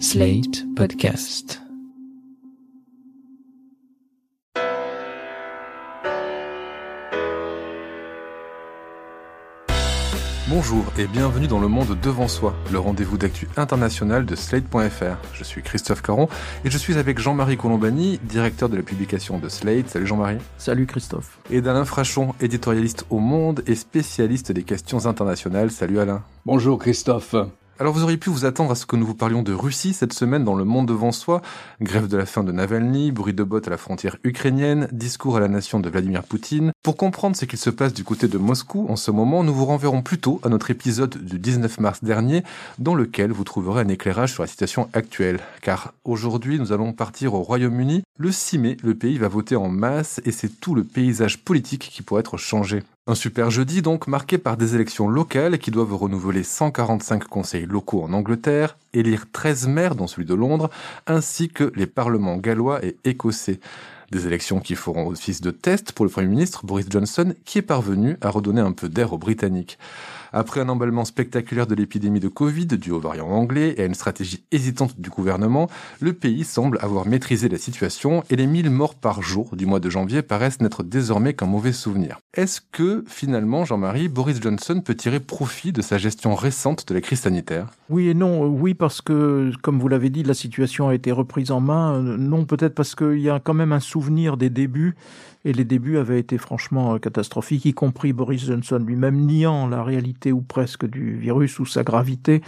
Slate Podcast. Bonjour et bienvenue dans le monde devant soi, le rendez-vous d'actu international de Slate.fr. Je suis Christophe Caron et je suis avec Jean-Marie Colombani, directeur de la publication de Slate. Salut Jean-Marie. Salut Christophe. Et d'Alain Frachon, éditorialiste au Monde et spécialiste des questions internationales. Salut Alain. Bonjour Christophe. Alors vous auriez pu vous attendre à ce que nous vous parlions de Russie cette semaine dans le monde devant soi. Grève de la faim de Navalny, bruit de bottes à la frontière ukrainienne, discours à la nation de Vladimir Poutine. Pour comprendre ce qu'il se passe du côté de Moscou en ce moment, nous vous renverrons plutôt à notre épisode du 19 mars dernier dans lequel vous trouverez un éclairage sur la situation actuelle. Car aujourd'hui nous allons partir au Royaume-Uni. Le 6 mai, le pays va voter en masse et c'est tout le paysage politique qui pourrait être changé. Un super jeudi donc marqué par des élections locales qui doivent renouveler 145 conseils locaux en Angleterre, élire 13 maires dont celui de Londres, ainsi que les parlements gallois et écossais. Des élections qui feront office de test pour le Premier ministre Boris Johnson qui est parvenu à redonner un peu d'air aux Britanniques. Après un emballement spectaculaire de l'épidémie de Covid dû au variant anglais et à une stratégie hésitante du gouvernement, le pays semble avoir maîtrisé la situation et les 1000 morts par jour du mois de janvier paraissent n'être désormais qu'un mauvais souvenir. Est-ce que, finalement, Jean-Marie, Boris Johnson peut tirer profit de sa gestion récente de la crise sanitaire? Oui et non. Oui, parce que, comme vous l'avez dit, la situation a été reprise en main. Non, peut-être parce qu'il y a quand même un souvenir des débuts et les débuts avaient été franchement catastrophiques, y compris Boris Johnson lui-même niant la réalité ou presque du virus ou sa gravité,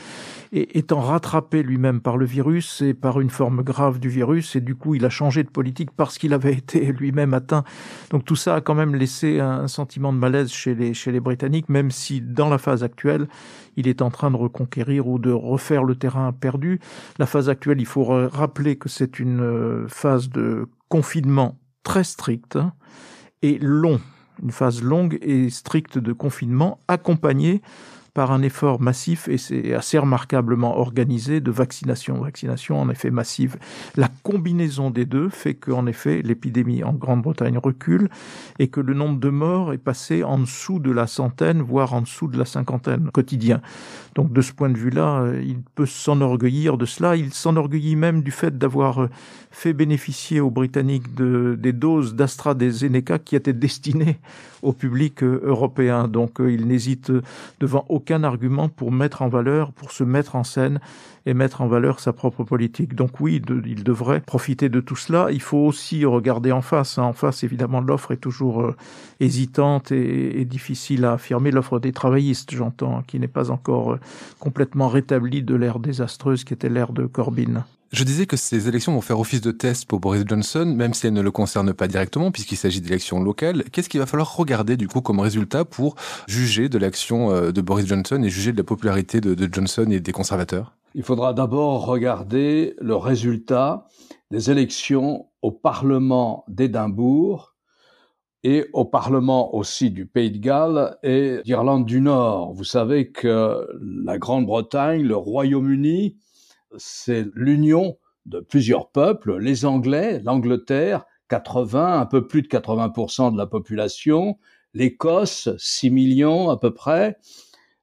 et étant rattrapé lui-même par le virus et par une forme grave du virus, et du coup il a changé de politique parce qu'il avait été lui-même atteint. Donc tout ça a quand même laissé un sentiment de malaise chez les, chez les Britanniques, même si dans la phase actuelle, il est en train de reconquérir ou de refaire le terrain perdu. La phase actuelle, il faut rappeler que c'est une phase de confinement très stricte et long, une phase longue et stricte de confinement accompagnée par un effort massif et c'est assez remarquablement organisé de vaccination. Vaccination en effet massive. La combinaison des deux fait qu'en effet l'épidémie en Grande-Bretagne recule et que le nombre de morts est passé en dessous de la centaine, voire en dessous de la cinquantaine quotidien. Donc de ce point de vue-là, il peut s'enorgueillir de cela. Il s'enorgueillit même du fait d'avoir fait bénéficier aux Britanniques de, des doses d'AstraZeneca qui étaient destinées au public européen. Donc il n'hésite devant aucun argument pour mettre en valeur, pour se mettre en scène et mettre en valeur sa propre politique. Donc oui, il devrait profiter de tout cela. Il faut aussi regarder en face. Hein. En face, évidemment, l'offre est toujours euh, hésitante et, difficile à affirmer. L'offre des travaillistes, j'entends, qui n'est pas encore euh, complètement rétablie de l'ère désastreuse qui était l'ère de Corbyn. Je disais que ces élections vont faire office de test pour Boris Johnson, même si elles ne le concernent pas directement, puisqu'il s'agit d'élections locales. Qu'est-ce qu'il va falloir regarder, du coup, comme résultat pour juger de l'action de Boris Johnson et juger de la popularité de Johnson et des conservateurs? Il faudra d'abord regarder le résultat des élections au Parlement d'Édimbourg et au Parlement aussi du Pays de Galles et d'Irlande du Nord. Vous savez que la Grande-Bretagne, le Royaume-Uni, c'est l'union de plusieurs peuples, les Anglais, l'Angleterre, 80, un peu plus de 80% de la population, l'Écosse, 6 millions à peu près,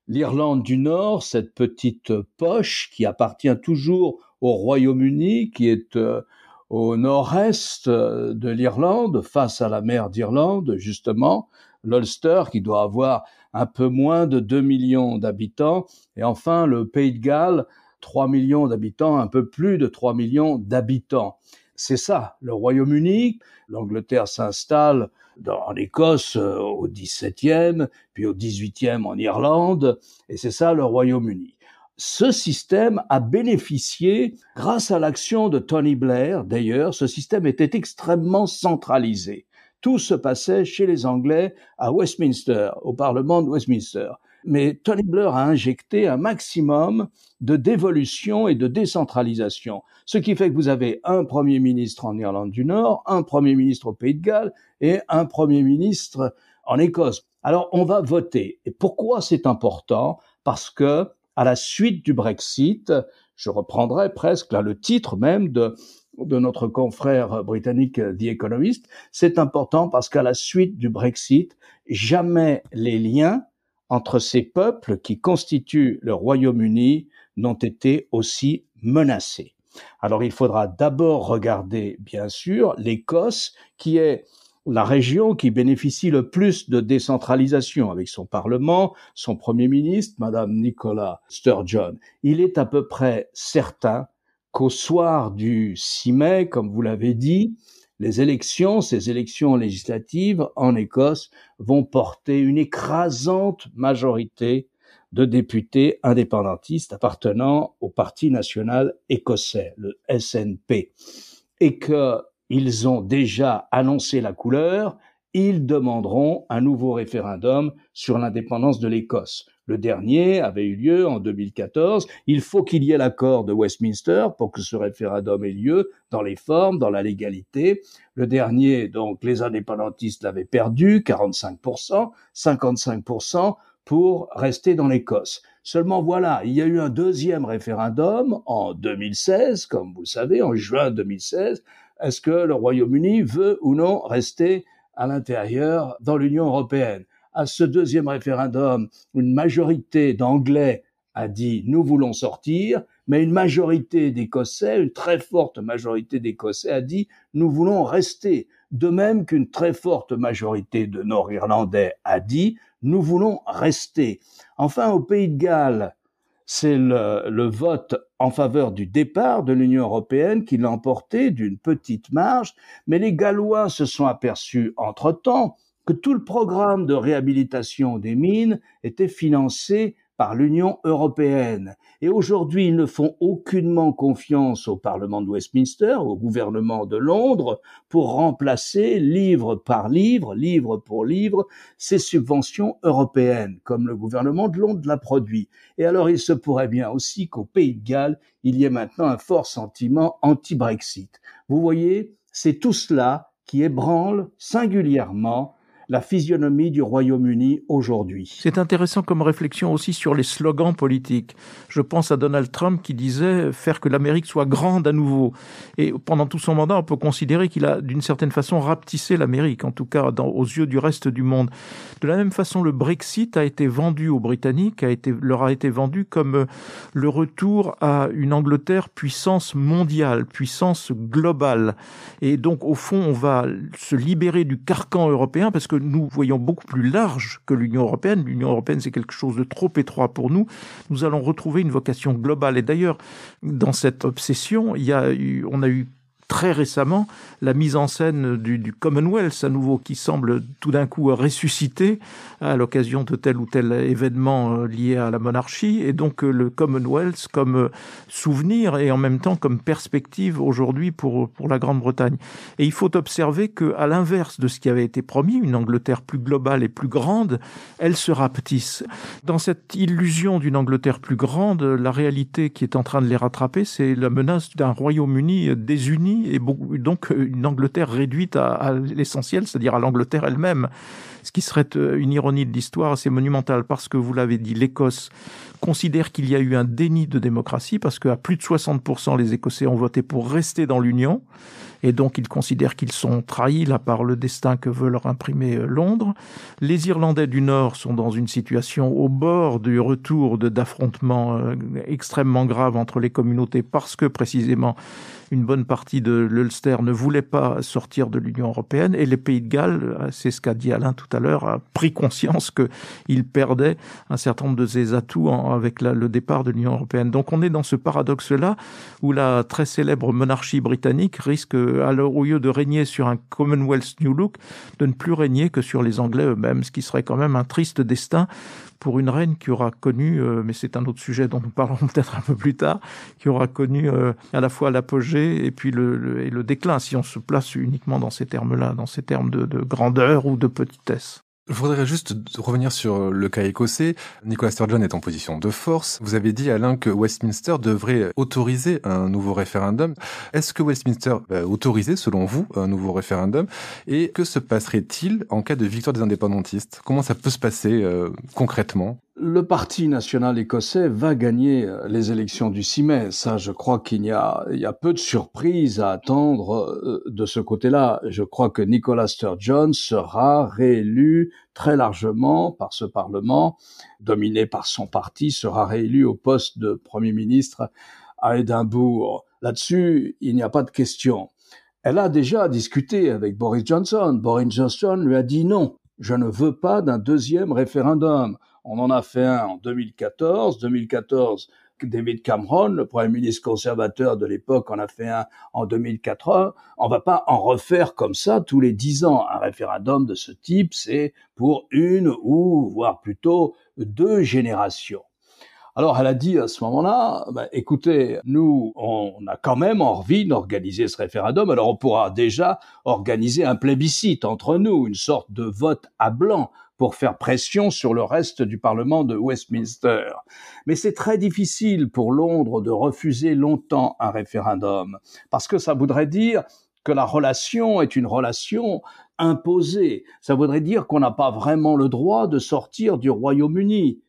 l'Irlande du Nord, cette petite poche qui appartient toujours au Royaume-Uni, qui est euh, au nord-est de l'Irlande, face à la mer d'Irlande, justement, l'Ulster, qui doit avoir un peu moins de 2 millions d'habitants, et enfin le Pays de Galles, 3 millions d'habitants, un peu plus de 3 millions d'habitants. C'est ça, le Royaume-Uni. L'Angleterre s'installe en Écosse au XVIIe, puis au XVIIIe en Irlande, et c'est ça le Royaume-Uni. Ce système a bénéficié, grâce à l'action de Tony Blair, d'ailleurs, ce système était extrêmement centralisé. Tout se passait chez les Anglais à Westminster, au Parlement de Westminster mais Tony Blair a injecté un maximum de dévolution et de décentralisation, ce qui fait que vous avez un Premier ministre en Irlande du Nord, un Premier ministre au Pays de Galles et un Premier ministre en Écosse. Alors on va voter. Et pourquoi c'est important? Parce que à la suite du Brexit, je reprendrai presque là le titre même de de notre confrère britannique The Economist, c'est important parce qu'à la suite du Brexit, jamais les liens entre ces peuples qui constituent le Royaume-Uni n'ont été aussi menacée. Alors il faudra d'abord regarder, bien sûr, l'Écosse, qui est la région qui bénéficie le plus de décentralisation avec son Parlement, son Premier ministre, Madame Nicola Sturgeon. Il est à peu près certain qu'au soir du 6 mai, comme vous l'avez dit, les élections, ces élections législatives en Écosse vont porter une écrasante majorité de députés indépendantistes appartenant au Parti national écossais, le SNP, et qu'ils ont déjà annoncé la couleur, ils demanderont un nouveau référendum sur l'indépendance de l'Écosse. Le dernier avait eu lieu en 2014. Il faut qu'il y ait l'accord de Westminster pour que ce référendum ait lieu dans les formes, dans la légalité. Le dernier, donc, les indépendantistes l'avaient perdu, 45%, 55% pour rester dans l'Écosse. Seulement voilà, il y a eu un deuxième référendum en 2016, comme vous le savez, en juin 2016. Est-ce que le Royaume-Uni veut ou non rester à l'intérieur dans l'Union européenne? À ce deuxième référendum, une majorité d'Anglais a dit nous voulons sortir, mais une majorité d'Écossais, une très forte majorité d'Écossais a dit nous voulons rester. De même qu'une très forte majorité de Nord-Irlandais a dit nous voulons rester. Enfin, au Pays de Galles, c'est le, vote en faveur du départ de l'Union européenne qui l'a emporté d'une petite marge, mais les Gallois se sont aperçus entre-temps que tout le programme de réhabilitation des mines était financé par l'Union européenne. Et aujourd'hui, ils ne font aucunement confiance au Parlement de Westminster, au gouvernement de Londres, pour remplacer livre par livre, livre pour livre, ces subventions européennes, comme le gouvernement de Londres l'a produit. Et alors, il se pourrait bien aussi qu'au Pays de Galles, il y ait maintenant un fort sentiment anti-Brexit. Vous voyez, c'est tout cela qui ébranle singulièrement la physionomie du Royaume-Uni aujourd'hui. C'est intéressant comme réflexion aussi sur les slogans politiques. Je pense à Donald Trump qui disait faire que l'Amérique soit grande à nouveau. Et pendant tout son mandat, on peut considérer qu'il a d'une certaine façon rapetissé l'Amérique, en tout cas aux yeux du reste du monde. De la même façon, le Brexit a été vendu aux Britanniques, a été, leur a été vendu comme euh, le retour à une Angleterre puissance mondiale, puissance globale. Et donc, au fond, on va se libérer du carcan européen parce que nous voyons beaucoup plus large que l'Union européenne. L'Union européenne, c'est quelque chose de trop étroit pour nous. Nous allons retrouver une vocation globale. Et d'ailleurs, dans cette obsession, il y a on a eu très récemment la mise en scène du, Commonwealth à nouveau qui semble tout d'un coup ressusciter à l'occasion de tel ou tel événement euh, lié à la monarchie et donc euh, le Commonwealth comme euh, souvenir et en même temps comme perspective aujourd'hui pour pour la Grande-Bretagne. Et il faut observer que à l'inverse de ce qui avait été promis, une Angleterre plus globale et plus grande, elle se rapetisse. Dans cette illusion d'une Angleterre plus grande, la réalité qui est en train de les rattraper, c'est la menace d'un Royaume-Uni désuni et donc euh, une Angleterre réduite à, l'essentiel, c'est-à-dire à, l'Angleterre elle-même. Ce qui serait euh, une ironie de l'histoire assez monumentale, parce que vous l'avez dit, l'Écosse considère qu'il y a eu un déni de démocratie, parce qu'à plus de 60%, les Écossais ont voté pour rester dans l'Union et donc ils considèrent qu'ils sont trahis là par le destin que veut leur imprimer euh, Londres. Les Irlandais du Nord sont dans une situation au bord du retour d'affrontements extrêmement graves entre les communautés parce que précisément une bonne partie de l'Ulster ne voulait pas sortir de l'Union européenne et les pays de Galles, c'est ce qu'a dit Alain tout à l'heure, a pris conscience qu'ils perdaient un certain nombre de ses atouts avec le départ de l'Union européenne. Donc on est dans ce paradoxe-là où la très célèbre monarchie britannique risque, au lieu de régner sur un Commonwealth New Look, de ne plus régner que sur les Anglais eux-mêmes, ce qui serait quand même un triste destin pour une reine qui aura connu, euh, mais c'est un autre sujet dont nous parlerons peut-être un peu plus tard, qui aura connu euh, à la fois l'apogée et puis le, et le déclin, si on se place uniquement dans ces termes-là, dans ces termes de grandeur ou de petitesse. Je voudrais juste revenir sur le cas écossais. Nicolas Sturgeon est en position de force. Vous avez dit, Alain, que Westminster devrait autoriser un nouveau référendum. Est-ce que Westminster va selon vous, un nouveau référendum? Et que se passerait-il en cas de victoire des indépendantistes? Comment ça peut se passer euh, concrètement? Le Parti national écossais va gagner euh, les élections du 6 mai. Ça, je crois qu'il y a, y a peu de surprises à attendre euh, de ce côté-là. Je crois que Nicolas Sturgeon sera réélu très largement par ce Parlement, dominé par son parti, sera réélu au poste de Premier ministre à Édimbourg. Là-dessus, il n'y a pas de question. Elle a déjà discuté avec Boris Johnson. Boris Johnson lui a dit non, je ne veux pas d'un deuxième référendum. On en a fait un en 2014. 2014, David Cameron, le premier ministre conservateur de l'époque, en a fait un en 2004. On va pas en refaire comme ça tous les dix ans. Un référendum de ce type, c'est pour une ou voire plutôt deux générations. Alors elle a dit à ce moment-là, bah, écoutez, nous, on a quand même envie d'organiser ce référendum, alors on pourra déjà organiser un plébiscite entre nous, une sorte de vote à blanc pour faire pression sur le reste du Parlement de Westminster. Mais c'est très difficile pour Londres de refuser longtemps un référendum, parce que ça voudrait dire que la relation est une relation imposée. Ça voudrait dire qu'on n'a pas vraiment le droit de sortir du Royaume-Uni.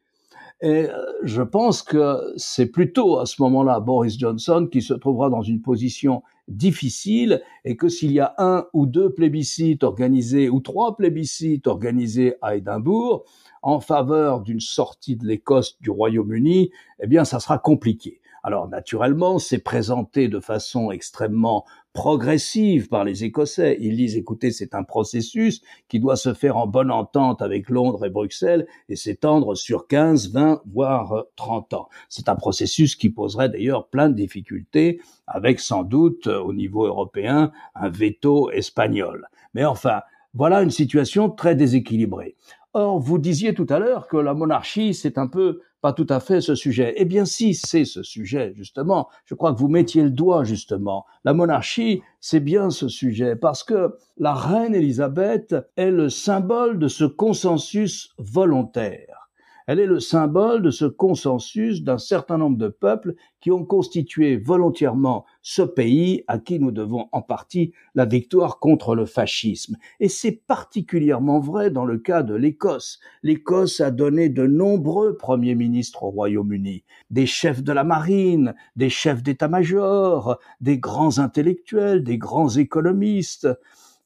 Et euh, je pense que c'est plutôt à ce moment-là Boris Johnson qui se trouvera dans une position difficile et que s'il y a un ou deux plébiscites organisés ou trois plébiscites organisés à Édimbourg en faveur d'une sortie de l'Écosse du Royaume-Uni, eh bien ça sera compliqué. Alors naturellement, c'est présenté de façon extrêmement progressive par les Écossais. Ils disent, écoutez, c'est un processus qui doit se faire en bonne entente avec Londres et Bruxelles et s'étendre sur 15, 20, voire 30 ans. C'est un processus qui poserait d'ailleurs plein de difficultés avec sans doute au niveau européen un veto espagnol. Mais enfin, voilà une situation très déséquilibrée. Or, vous disiez tout à l'heure que la monarchie, c'est un peu pas tout à fait ce sujet. Eh bien, si c'est ce sujet, justement, je crois que vous mettiez le doigt, justement. La monarchie, c'est bien ce sujet, parce que la reine Élisabeth est le symbole de ce consensus volontaire. Elle est le symbole de ce consensus d'un certain nombre de peuples qui ont constitué volontairement ce pays à qui nous devons en partie la victoire contre le fascisme. Et c'est particulièrement vrai dans le cas de l'Écosse. L'Écosse a donné de nombreux premiers ministres au Royaume-Uni, des chefs de la marine, des chefs d'état-major, des grands intellectuels, des grands économistes,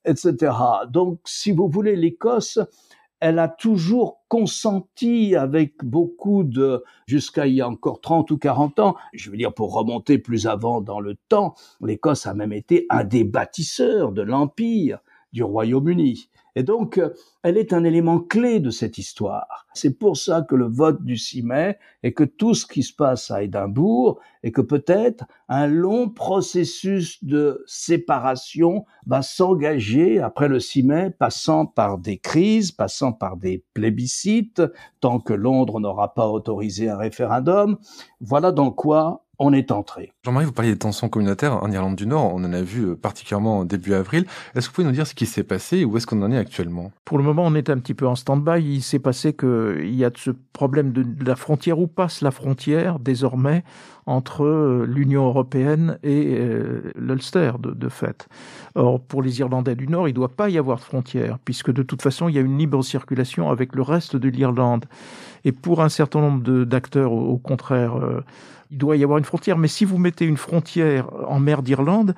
etc. Donc, si vous voulez, l'Écosse elle a toujours consenti avec beaucoup de, jusqu'à il y a encore 30 ou 40 ans, je veux dire pour remonter plus avant dans le temps, l'Écosse a même été un des bâtisseurs de l'Empire du Royaume-Uni. Et donc, euh, elle est un élément clé de cette histoire. C'est pour ça que le vote du 6 mai et que tout ce qui se passe à Édimbourg et que peut-être un long processus de séparation va s'engager après le 6 mai, passant par des crises, passant par des plébiscites, tant que Londres n'aura pas autorisé un référendum. Voilà dans quoi on est entré. Jean-Marie, vous parliez des tensions communautaires en Irlande du Nord, on en a vu euh, particulièrement début avril. Est-ce que vous pouvez nous dire ce qui s'est passé et où est-ce qu'on en est actuellement? Pour le moment, on est un petit peu en stand-by. Il s'est passé qu'il y a ce problème de la frontière, où passe la frontière désormais entre euh, l'Union européenne et euh, l'Ulster, de, de, fait. Or, pour les Irlandais du Nord, il ne doit pas y avoir de frontière, puisque de toute façon, il y a une libre circulation avec le reste de l'Irlande. Et pour un certain nombre d'acteurs, au, au, contraire, il doit y avoir une frontière. Mais si vous mettez une frontière en mer d'Irlande,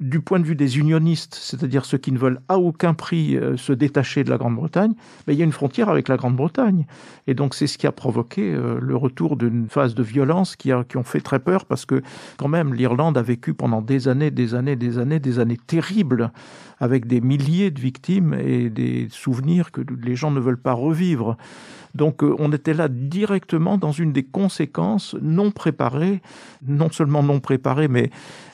du point de vue des unionistes, c'est-à-dire ceux qui ne veulent à aucun prix euh, se détacher de la Grande-Bretagne, ben, il y a une frontière avec la Grande-Bretagne. Et donc c'est ce qui a provoqué euh, le retour d'une phase de violence qui, a, qui ont fait très peur parce que quand même l'Irlande a vécu pendant des années, des années, des années, des années terribles avec des milliers de victimes et des souvenirs que les gens ne veulent pas revivre. Donc euh, on était là directement dans une des conséquences non préparées, non seulement non préparées, mais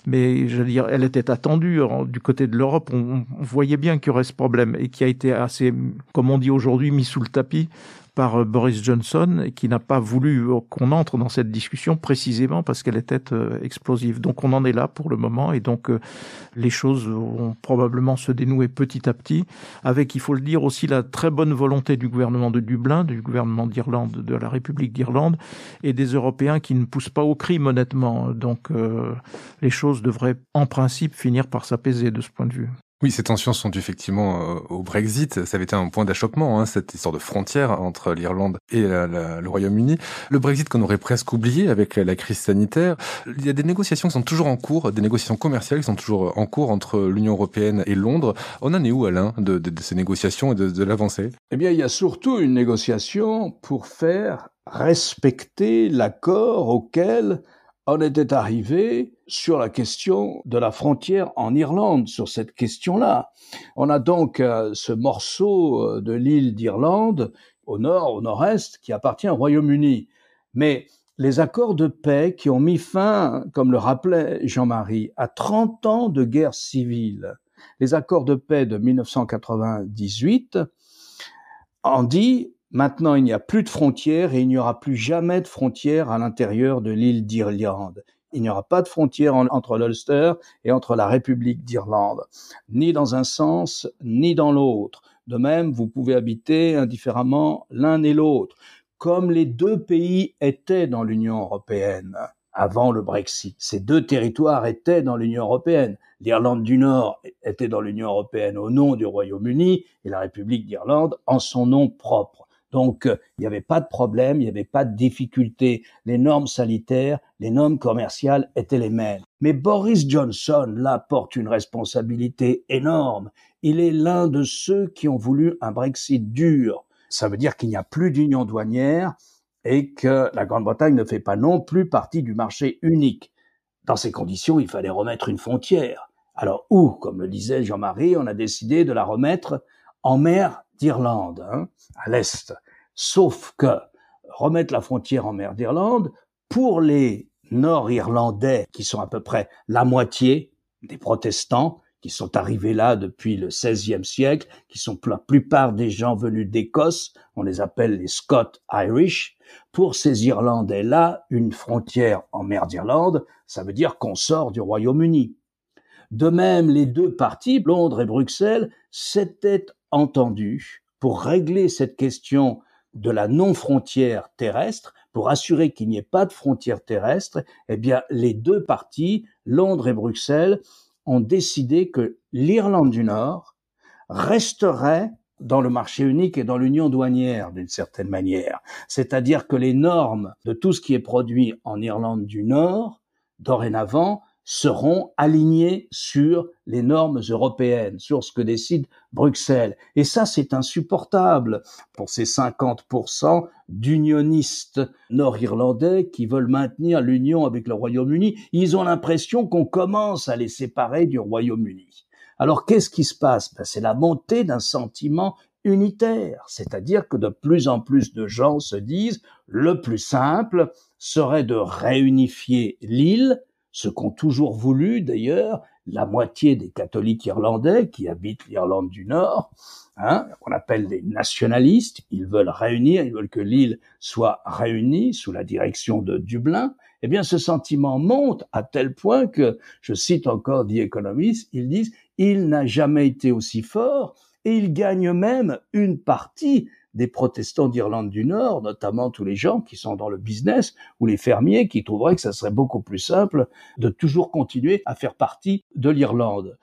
mais je veux dire, elle était attendue du côté de l'Europe. On, on, voyait bien qu'il y aurait ce problème et qui a été assez, comme on dit aujourd'hui, mis sous le tapis par euh, Boris Johnson qui n'a pas voulu euh, qu'on entre dans cette discussion précisément parce qu'elle était euh, explosive. Donc on en est là pour le moment et donc les choses vont probablement se dénouer petit à petit avec, il faut le dire aussi, la très bonne volonté du gouvernement de Dublin, du gouvernement d'Irlande, de la République d'Irlande et des Européens qui ne poussent pas au crime honnêtement. Donc les choses devraient en principe finir par s'apaiser de ce point de vue. Oui, ces tensions sont dues effectivement euh, au Brexit. Ça avait été un point d'achoppement, hein, cette histoire de frontière entre l'Irlande et le Royaume-Uni. Le Brexit qu'on aurait presque oublié avec la crise sanitaire. Il y a des négociations qui sont toujours en cours, des négociations commerciales qui sont toujours en cours entre l'Union européenne et Londres. On en est où, Alain, de, ces négociations et de l'avancée? Eh bien, il y a surtout une négociation pour faire respecter l'accord auquel on était arrivé sur la question de la frontière en Irlande, sur cette question-là. On a donc euh, ce morceau euh, de l'île d'Irlande au nord, au nord-est, qui appartient au Royaume-Uni. Mais les accords de paix qui ont mis fin, comme le rappelait Jean-Marie, à 30 ans de guerre civile, les accords de paix de 1998 en dit Maintenant, il n'y a plus de frontières et il n'y aura plus jamais de frontières à l'intérieur de l'île d'Irlande. Il n'y aura pas de frontière entre l'Ulster et entre la République d'Irlande, ni dans un sens, ni dans l'autre. De même, vous pouvez habiter indifféremment l'un et l'autre, comme les deux pays étaient dans l'Union européenne avant le Brexit. Ces deux territoires étaient dans l'Union européenne. L'Irlande du Nord était dans l'Union européenne au nom du Royaume-Uni et la République d'Irlande en son nom propre. Donc, euh, il n'y avait pas de problème, il n'y avait pas de difficulté. Les normes sanitaires, les normes commerciales étaient les mêmes. Mais Boris Johnson, là, porte une responsabilité énorme. Il est l'un de ceux qui ont voulu un Brexit dur. Ça veut dire qu'il n'y a plus d'union douanière et que la Grande-Bretagne ne fait pas non plus partie du marché unique. Dans ces conditions, il fallait remettre une frontière. Alors où, comme le disait Jean-Marie, on a décidé de la remettre en mer d'Irlande, hein, à l'est. Sauf que remettre la frontière en mer d'Irlande, pour les Nord-Irlandais, qui sont à peu près la moitié des protestants, qui sont arrivés là depuis le XVIe siècle, qui sont la plupart des gens venus d'Écosse, on les appelle les Scots Irish. Pour ces Irlandais-là, une frontière en mer d'Irlande, ça veut dire qu'on sort du Royaume-Uni. De même, les deux parties, Londres et Bruxelles, s'étaient entendus pour régler cette question de la non-frontière terrestre, pour assurer qu'il n'y ait pas de frontière terrestre, eh bien, les deux parties, Londres et Bruxelles, ont décidé que l'Irlande du Nord resterait dans le marché unique et dans l'union douanière d'une certaine manière. C'est-à-dire que les normes de tout ce qui est produit en Irlande du Nord, dorénavant, seront alignés sur les normes européennes, sur ce que décide Bruxelles. Et ça, c'est insupportable pour ces 50% d'unionistes nord-irlandais qui veulent maintenir l'union avec le Royaume-Uni. Ils ont l'impression qu'on commence à les séparer du Royaume-Uni. Alors qu'est-ce qui se passe? Ben, C'est la montée d'un sentiment unitaire, c'est-à-dire que de plus en plus de gens se disent le plus simple serait de réunifier l'île ce qu'ont toujours voulu d'ailleurs la moitié des catholiques irlandais qui habitent l'Irlande du Nord, hein, qu'on appelle des nationalistes. Ils veulent réunir, ils veulent que l'île soit réunie sous la direction de Dublin. Eh bien, ce sentiment monte à tel point que, je cite encore The Economist, ils disent, il n'a jamais été aussi fort et il gagne même une partie des protestants d'Irlande du Nord, notamment tous les gens qui sont dans le business ou les fermiers qui trouveraient que ça serait beaucoup plus simple de toujours continuer à faire partie de l'Irlande.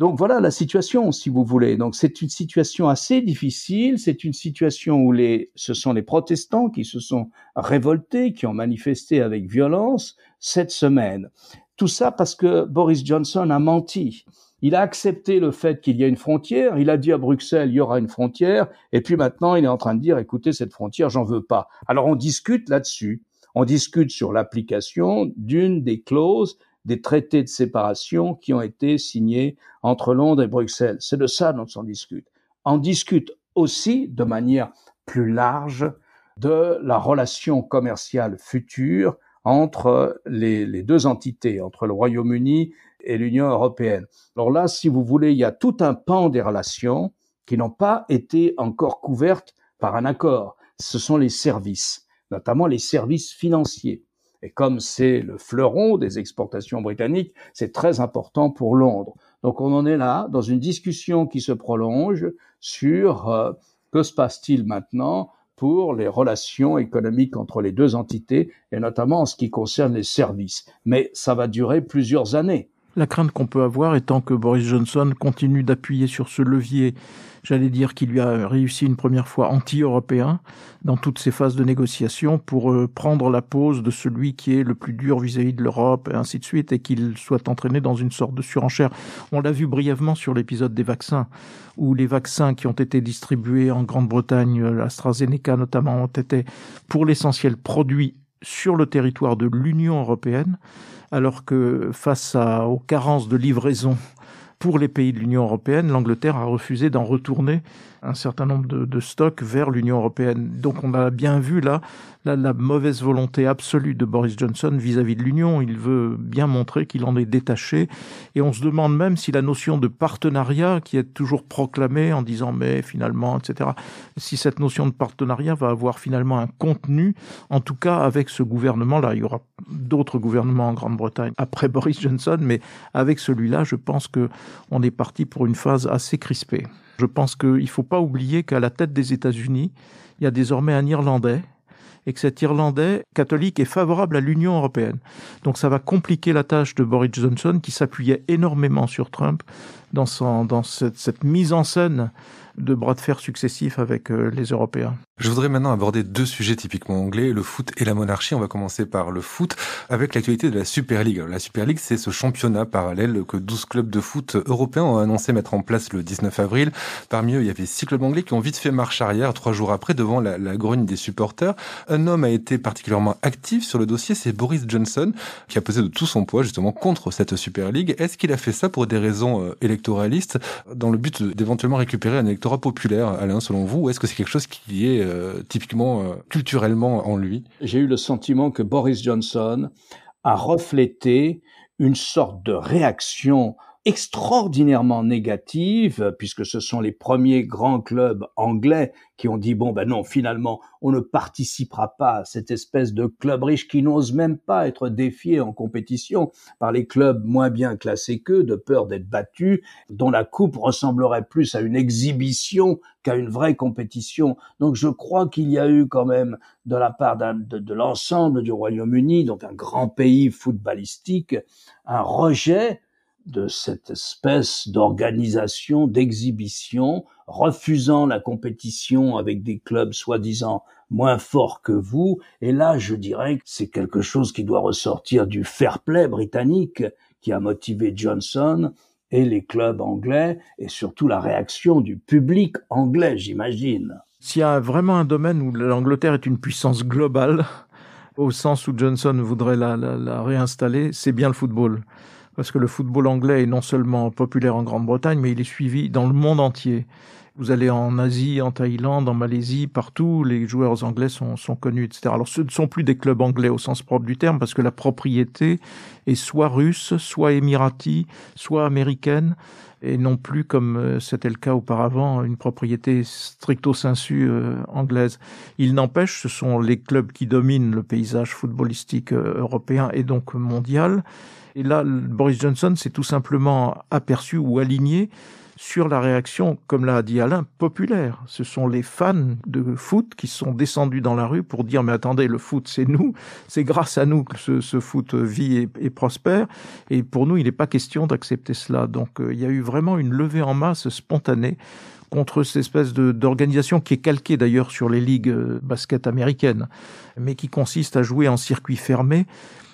Donc voilà la situation, si vous voulez. Donc c'est une situation assez difficile. C'est une situation où les, ce sont les protestants qui se sont révoltés, qui ont manifesté avec violence cette semaine. Tout ça parce que Boris Johnson a menti. Il a accepté le fait qu'il y ait une frontière. Il a dit à Bruxelles, il y aura une frontière. Et puis maintenant, il est en train de dire, écoutez, cette frontière, j'en veux pas. Alors on discute là-dessus. On discute sur l'application d'une des clauses des traités de séparation qui ont été signés entre Londres et Bruxelles. C'est de ça dont on discute. On discute aussi de manière plus large de la relation commerciale future entre les, les deux entités, entre le Royaume-Uni et l'Union européenne. Alors là, si vous voulez, il y a tout un pan des relations qui n'ont pas été encore couvertes par un accord. Ce sont les services, notamment les services financiers. Et comme c'est le fleuron des exportations britanniques, c'est très important pour Londres. Donc on en est là, dans une discussion qui se prolonge sur euh, que se passe-t-il maintenant pour les relations économiques entre les deux entités, et notamment en ce qui concerne les services. Mais ça va durer plusieurs années. La crainte qu'on peut avoir étant que Boris Johnson continue d'appuyer sur ce levier, j'allais dire qu'il lui a réussi une première fois anti-européen dans toutes ces phases de négociation pour euh, prendre la pose de celui qui est le plus dur vis-à-vis de l'Europe et ainsi de suite et qu'il soit entraîné dans une sorte de surenchère. On l'a vu brièvement sur l'épisode des vaccins où les vaccins qui ont été distribués en Grande-Bretagne, AstraZeneca notamment, ont été pour l'essentiel produits sur le territoire de l'Union européenne, alors que face aux carences de livraison pour les pays de l'Union européenne, l'Angleterre a refusé d'en retourner un certain nombre de, stocks vers l'Union européenne. Donc on a bien vu là, la mauvaise volonté absolue de Boris Johnson vis-à-vis de l'Union. Il veut bien montrer qu'il en est détaché. Et on se demande même si la notion de partenariat, qui est toujours proclamée en disant mais finalement, etc., si cette notion de partenariat va avoir finalement un contenu, en tout cas avec ce gouvernement-là. Il y aura d'autres gouvernements en Grande-Bretagne après Boris Johnson, mais avec celui-là, je pense que on est parti pour une phase assez crispée. Je pense qu'il ne faut pas oublier qu'à la tête des États-Unis, il y a désormais un Irlandais et que cet Irlandais catholique est favorable à l'Union européenne. Donc ça va compliquer la tâche de Boris Johnson qui s'appuyait énormément sur Trump dans, cette mise en scène de bras de fer successifs avec euh, les Européens. Je voudrais maintenant aborder deux sujets typiquement anglais, le foot et la monarchie. On va commencer par le foot avec l'actualité de la Super League. La Super League, c'est ce championnat parallèle que 12 clubs de foot européens ont annoncé mettre en place le 19 avril. Parmi eux, il y avait six clubs anglais qui ont vite fait marche arrière trois jours après devant la, la grogne des supporters. Un homme a été particulièrement actif sur le dossier, c'est Boris Johnson, qui a pesé de tout son poids justement contre cette Super League. Est-ce qu'il a fait ça pour des raisons euh, dans le but d'éventuellement récupérer un électorat populaire, Alain, selon vous, ou est-ce que c'est quelque chose qui est euh, typiquement euh, culturellement en lui? J'ai eu le sentiment que Boris Johnson a reflété une sorte de réaction extraordinairement négative, puisque ce sont les premiers grands clubs anglais qui ont dit bon ben non, finalement, on ne participera pas à cette espèce de club riche qui n'ose même pas être défié en compétition par les clubs moins bien classés qu'eux, de peur d'être battus, dont la coupe ressemblerait plus à une exhibition qu'à une vraie compétition. Donc je crois qu'il y a eu quand même de la part de, de l'ensemble du Royaume-Uni, donc un grand pays footballistique, un rejet de cette espèce d'organisation, d'exhibition, refusant la compétition avec des clubs soi-disant moins forts que vous. Et là, je dirais que c'est quelque chose qui doit ressortir du fair play britannique qui a motivé Johnson et les clubs anglais et surtout la réaction du public anglais, j'imagine. S'il y a vraiment un domaine où l'Angleterre est une puissance globale, au sens où Johnson voudrait la, la réinstaller, c'est bien le football parce que le football anglais est non seulement populaire en Grande-Bretagne, mais il est suivi dans le monde entier. Vous allez en Asie, en Thaïlande, en Malaisie, partout, les joueurs anglais sont, sont connus, etc. Alors ce ne sont plus des clubs anglais au sens propre du terme, parce que la propriété est soit russe, soit émirati, soit américaine, et non plus, comme euh, c'était le cas auparavant, une propriété stricto sensu euh, anglaise. Il n'empêche, ce sont les clubs qui dominent le paysage footballistique euh, européen et donc mondial. Et là, Boris Johnson s'est tout simplement aperçu ou aligné sur la réaction, comme l'a dit Alain, populaire. Ce sont les fans de foot qui sont descendus dans la rue pour dire mais attendez, le foot c'est nous, c'est grâce à nous que ce, foot vit et, prospère. Et pour nous, il n'est pas question d'accepter cela. Donc euh, il y a eu vraiment une levée en masse spontanée contre cette espèce d'organisation qui est calquée d'ailleurs sur les ligues euh, basket américaines, mais qui consiste à jouer en circuit fermé.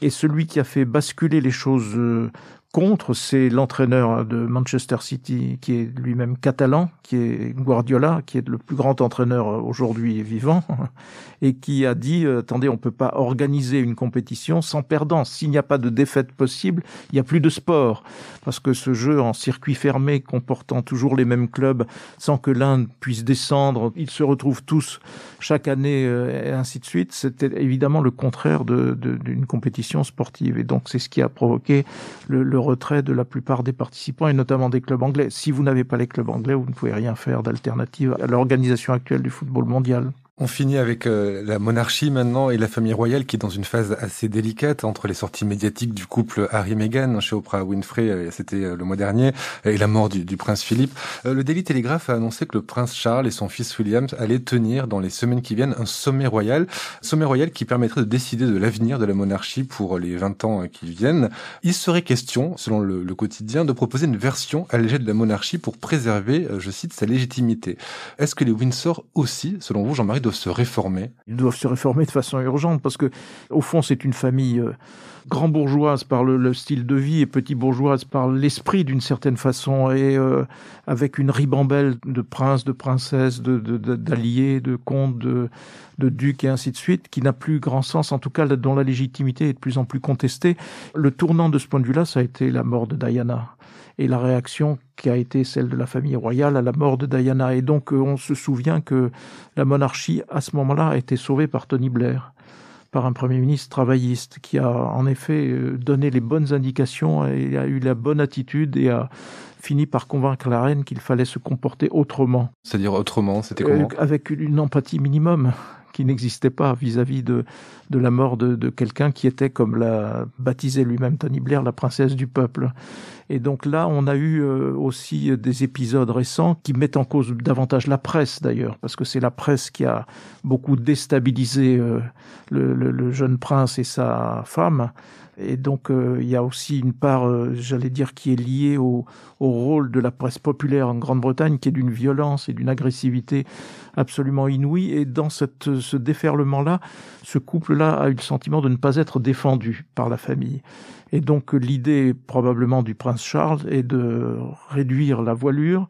Et celui qui a fait basculer les choses euh, contre, c'est l'entraîneur de Manchester City, qui est lui-même catalan, qui est Guardiola, qui est le plus grand entraîneur aujourd'hui vivant, et qui a dit, euh, attendez, on peut pas organiser une compétition sans perdant. S'il n'y a pas de défaite possible, il n'y a plus de sport. Parce que ce jeu en circuit fermé, comportant toujours les mêmes clubs, sans que l'un puisse descendre, ils se retrouvent tous chaque année, euh, et ainsi de suite, c'était évidemment le contraire d'une compétition sportive. Et donc, c'est ce qui a provoqué le retrait de la plupart des participants et notamment des clubs anglais. Si vous n'avez pas les clubs anglais, vous ne pouvez rien faire d'alternative à l'organisation actuelle du football mondial. On finit avec euh, la monarchie maintenant et la famille royale qui est dans une phase assez délicate entre les sorties médiatiques du couple Harry-Meghan chez Oprah Winfrey, euh, c'était euh, le mois dernier, et la mort du, prince Philippe. le Daily Telegraph a annoncé que le prince Charles et son fils William allaient tenir dans les semaines qui viennent un sommet royal, sommet royal qui permettrait de décider de l'avenir de la monarchie pour les 20 ans qui viennent. Il serait question, selon le, le quotidien, de proposer une version allégée de la monarchie pour préserver, je cite, sa légitimité. Est-ce que les Windsor aussi, selon vous, Jean-Marie, doivent se réformer. Ils doivent se réformer de façon urgente parce que, au fond, c'est une famille euh, grand bourgeoise par le, style de vie et petit bourgeoise par l'esprit d'une certaine façon et euh, avec une ribambelle de princes, de princesses, de, d'alliés, de, comtes, de, de ducs et ainsi de suite qui n'a plus grand sens, en tout cas dont la légitimité est de plus en plus contestée. Le tournant de ce point de vue-là, ça a été la mort de Diana et la réaction qui a été celle de la famille royale à la mort de Diana. Et donc euh, on se souvient que la monarchie, à ce moment-là, a été sauvée par Tony Blair par un Premier ministre travailliste qui a en effet euh, donné les bonnes indications et a eu la bonne attitude et a fini par convaincre la reine qu'il fallait se comporter autrement. C'est-à-dire autrement, c'était comment? euh, Avec une empathie minimum qui n'existait pas vis-à-vis de, de la mort de, de quelqu'un qui était, comme l'a baptisé lui-même Tony Blair, la princesse du peuple. Et donc là, on a eu euh, aussi des épisodes récents qui mettent en cause davantage la presse d'ailleurs, parce que c'est la presse qui a beaucoup déstabilisé euh, le, jeune prince et sa femme. Et donc, euh, il y a aussi une part, euh, j'allais dire, qui est liée au, au, rôle de la presse populaire en Grande-Bretagne, qui est d'une violence et d'une agressivité absolument inouïe. Et dans cette, ce déferlement-là, ce couple-là a eu le sentiment de ne pas être défendu par la famille. Et donc, l'idée probablement du prince Charles est de réduire la voilure,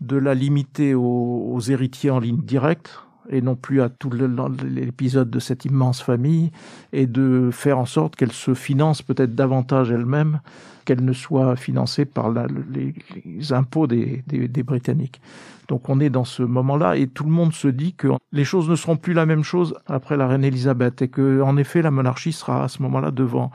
de la limiter aux, aux héritiers en ligne directe, et non plus à tout l'épisode de cette immense famille, et de faire en sorte qu'elle se finance peut-être davantage elle-même, qu'elle ne soit financée par les, impôts des, des, des, Britanniques. Donc on est dans ce moment-là, et tout le monde se dit que les choses ne seront plus la même chose après la reine Elisabeth, et que en effet la monarchie sera à ce moment-là devant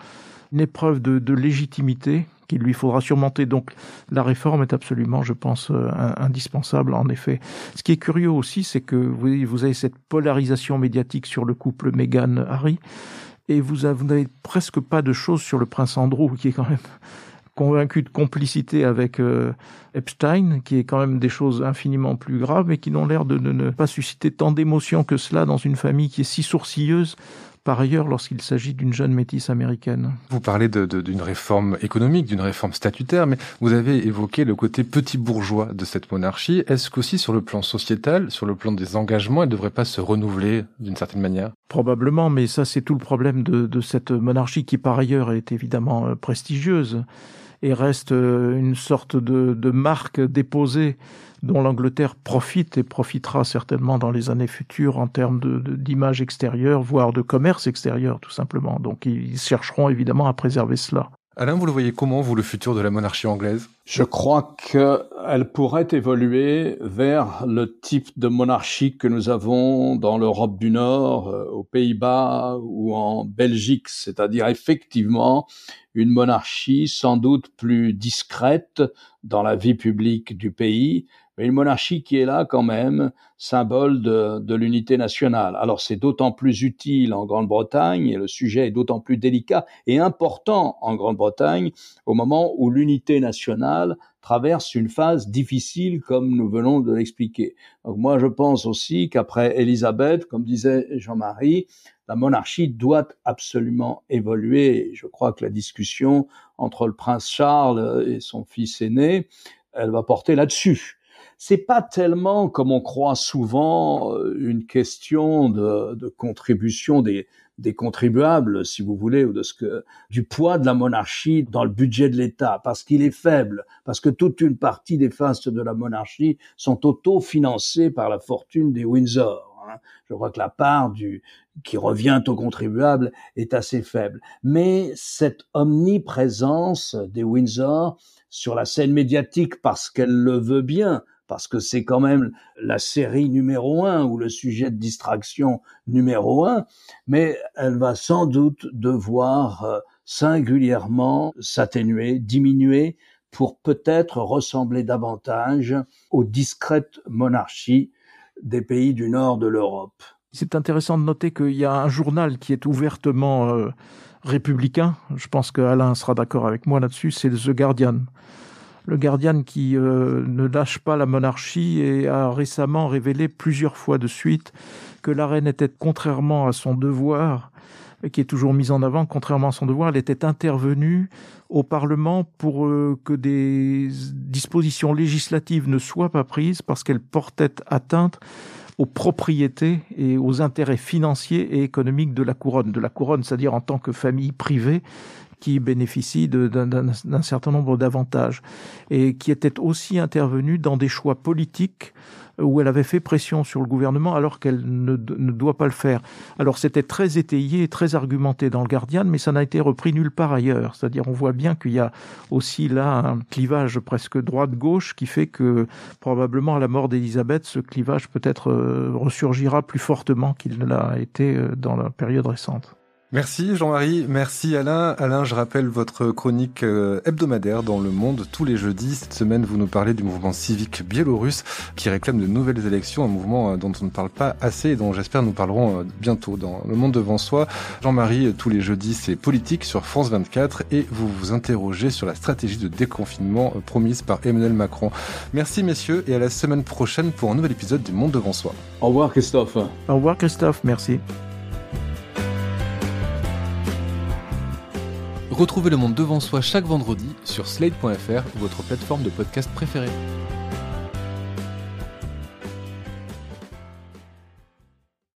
une épreuve de, légitimité qu'il lui faudra surmonter. Donc la réforme est absolument, je pense, euh, indispensable en effet. Ce qui est curieux aussi, c'est que vous, avez cette polarisation médiatique sur le couple Meghan-Harry, et vous n'avez presque pas de choses sur le prince Andrew, qui est quand même convaincu de complicité avec euh, Epstein, qui est quand même des choses infiniment plus graves, et qui n'ont l'air de ne pas susciter tant d'émotions que cela dans une famille qui est si sourcilleuse par ailleurs lorsqu'il s'agit d'une jeune métisse américaine. Vous parlez d'une de, de, réforme économique, d'une réforme statutaire, mais vous avez évoqué le côté petit bourgeois de cette monarchie. Est-ce qu'aussi sur le plan sociétal, sur le plan des engagements, elle ne devrait pas se renouveler d'une certaine manière? Probablement, mais ça c'est tout le problème de, de, cette monarchie qui par ailleurs est évidemment euh, prestigieuse et reste euh, une sorte de, de marque déposée dont l'Angleterre profite et profitera certainement dans les années futures en termes d'image de, extérieure, voire de commerce extérieur, tout simplement. Donc ils chercheront évidemment à préserver cela. Alain, vous le voyez comment, vous, le futur de la monarchie anglaise? Je crois qu'elle pourrait évoluer vers le type de monarchie que nous avons dans l'Europe du Nord, euh, aux Pays-Bas ou en Belgique, c'est-à-dire effectivement une monarchie sans doute plus discrète dans la vie publique du pays, mais une monarchie qui est là quand même, symbole de, de l'unité nationale. Alors c'est d'autant plus utile en Grande-Bretagne, et le sujet est d'autant plus délicat et important en Grande-Bretagne au moment où l'unité nationale traverse une phase difficile comme nous venons de l'expliquer. Donc moi je pense aussi qu'après Élisabeth, comme disait Jean-Marie, la monarchie doit absolument évoluer. Je crois que la discussion entre le prince Charles et son fils aîné, elle va porter là-dessus c'est pas tellement, comme on croit souvent, euh, une question de, de contribution des, des contribuables, si vous voulez, ou de ce que du poids de la monarchie dans le budget de l'État, parce qu'il est faible, parce que toute une partie des fastes de la monarchie sont auto-financées par la fortune des Windsor. Hein. Je crois que la part du qui revient aux contribuables est assez faible. Mais cette omniprésence des Windsor sur la scène médiatique, parce qu'elle le veut bien, parce que c'est quand même la série numéro un ou le sujet de distraction numéro un, mais elle va sans doute devoir euh, singulièrement s'atténuer, diminuer pour peut-être ressembler davantage aux discrètes monarchies des pays du nord de l'Europe. C'est intéressant de noter qu'il y a un journal qui est ouvertement euh, républicain. Je pense que Alain sera d'accord avec moi là-dessus. C'est The Guardian le Guardian qui euh, ne lâche pas la monarchie et a récemment révélé plusieurs fois de suite que la reine était, contrairement à son devoir, qui est toujours mise en avant, contrairement à son devoir, elle était intervenue au Parlement pour euh, que des dispositions législatives ne soient pas prises parce qu'elles portaient atteinte aux propriétés et aux intérêts financiers et économiques de la couronne, de la couronne, c'est-à-dire en tant que famille privée qui bénéficie d'un certain nombre d'avantages et qui était aussi intervenue dans des choix politiques où elle avait fait pression sur le gouvernement alors qu'elle ne, ne, doit pas le faire. Alors c'était très étayé, très argumenté dans le Guardian, mais ça n'a été repris nulle part ailleurs. C'est-à-dire on voit bien qu'il y a aussi là un clivage presque droite-gauche qui fait que probablement à la mort d'Elisabeth, ce clivage peut-être euh, ressurgira plus fortement qu'il ne l'a été euh, dans la période récente. Merci Jean-Marie, merci Alain. Alain, je rappelle votre chronique euh, hebdomadaire dans Le Monde tous les jeudis. Cette semaine, vous nous parlez du mouvement civique biélorusse qui réclame de nouvelles élections, un mouvement euh, dont on ne parle pas assez et dont j'espère nous parlerons euh, bientôt dans Le Monde devant soi. Jean-Marie, tous les jeudis, c'est politique sur France 24 et vous vous interrogez sur la stratégie de déconfinement promise par Emmanuel Macron. Merci messieurs et à la semaine prochaine pour un nouvel épisode du Monde devant soi. Au revoir Christophe. Au revoir Christophe, merci. Retrouvez le monde devant soi chaque vendredi sur slate.fr, votre plateforme de podcast préférée.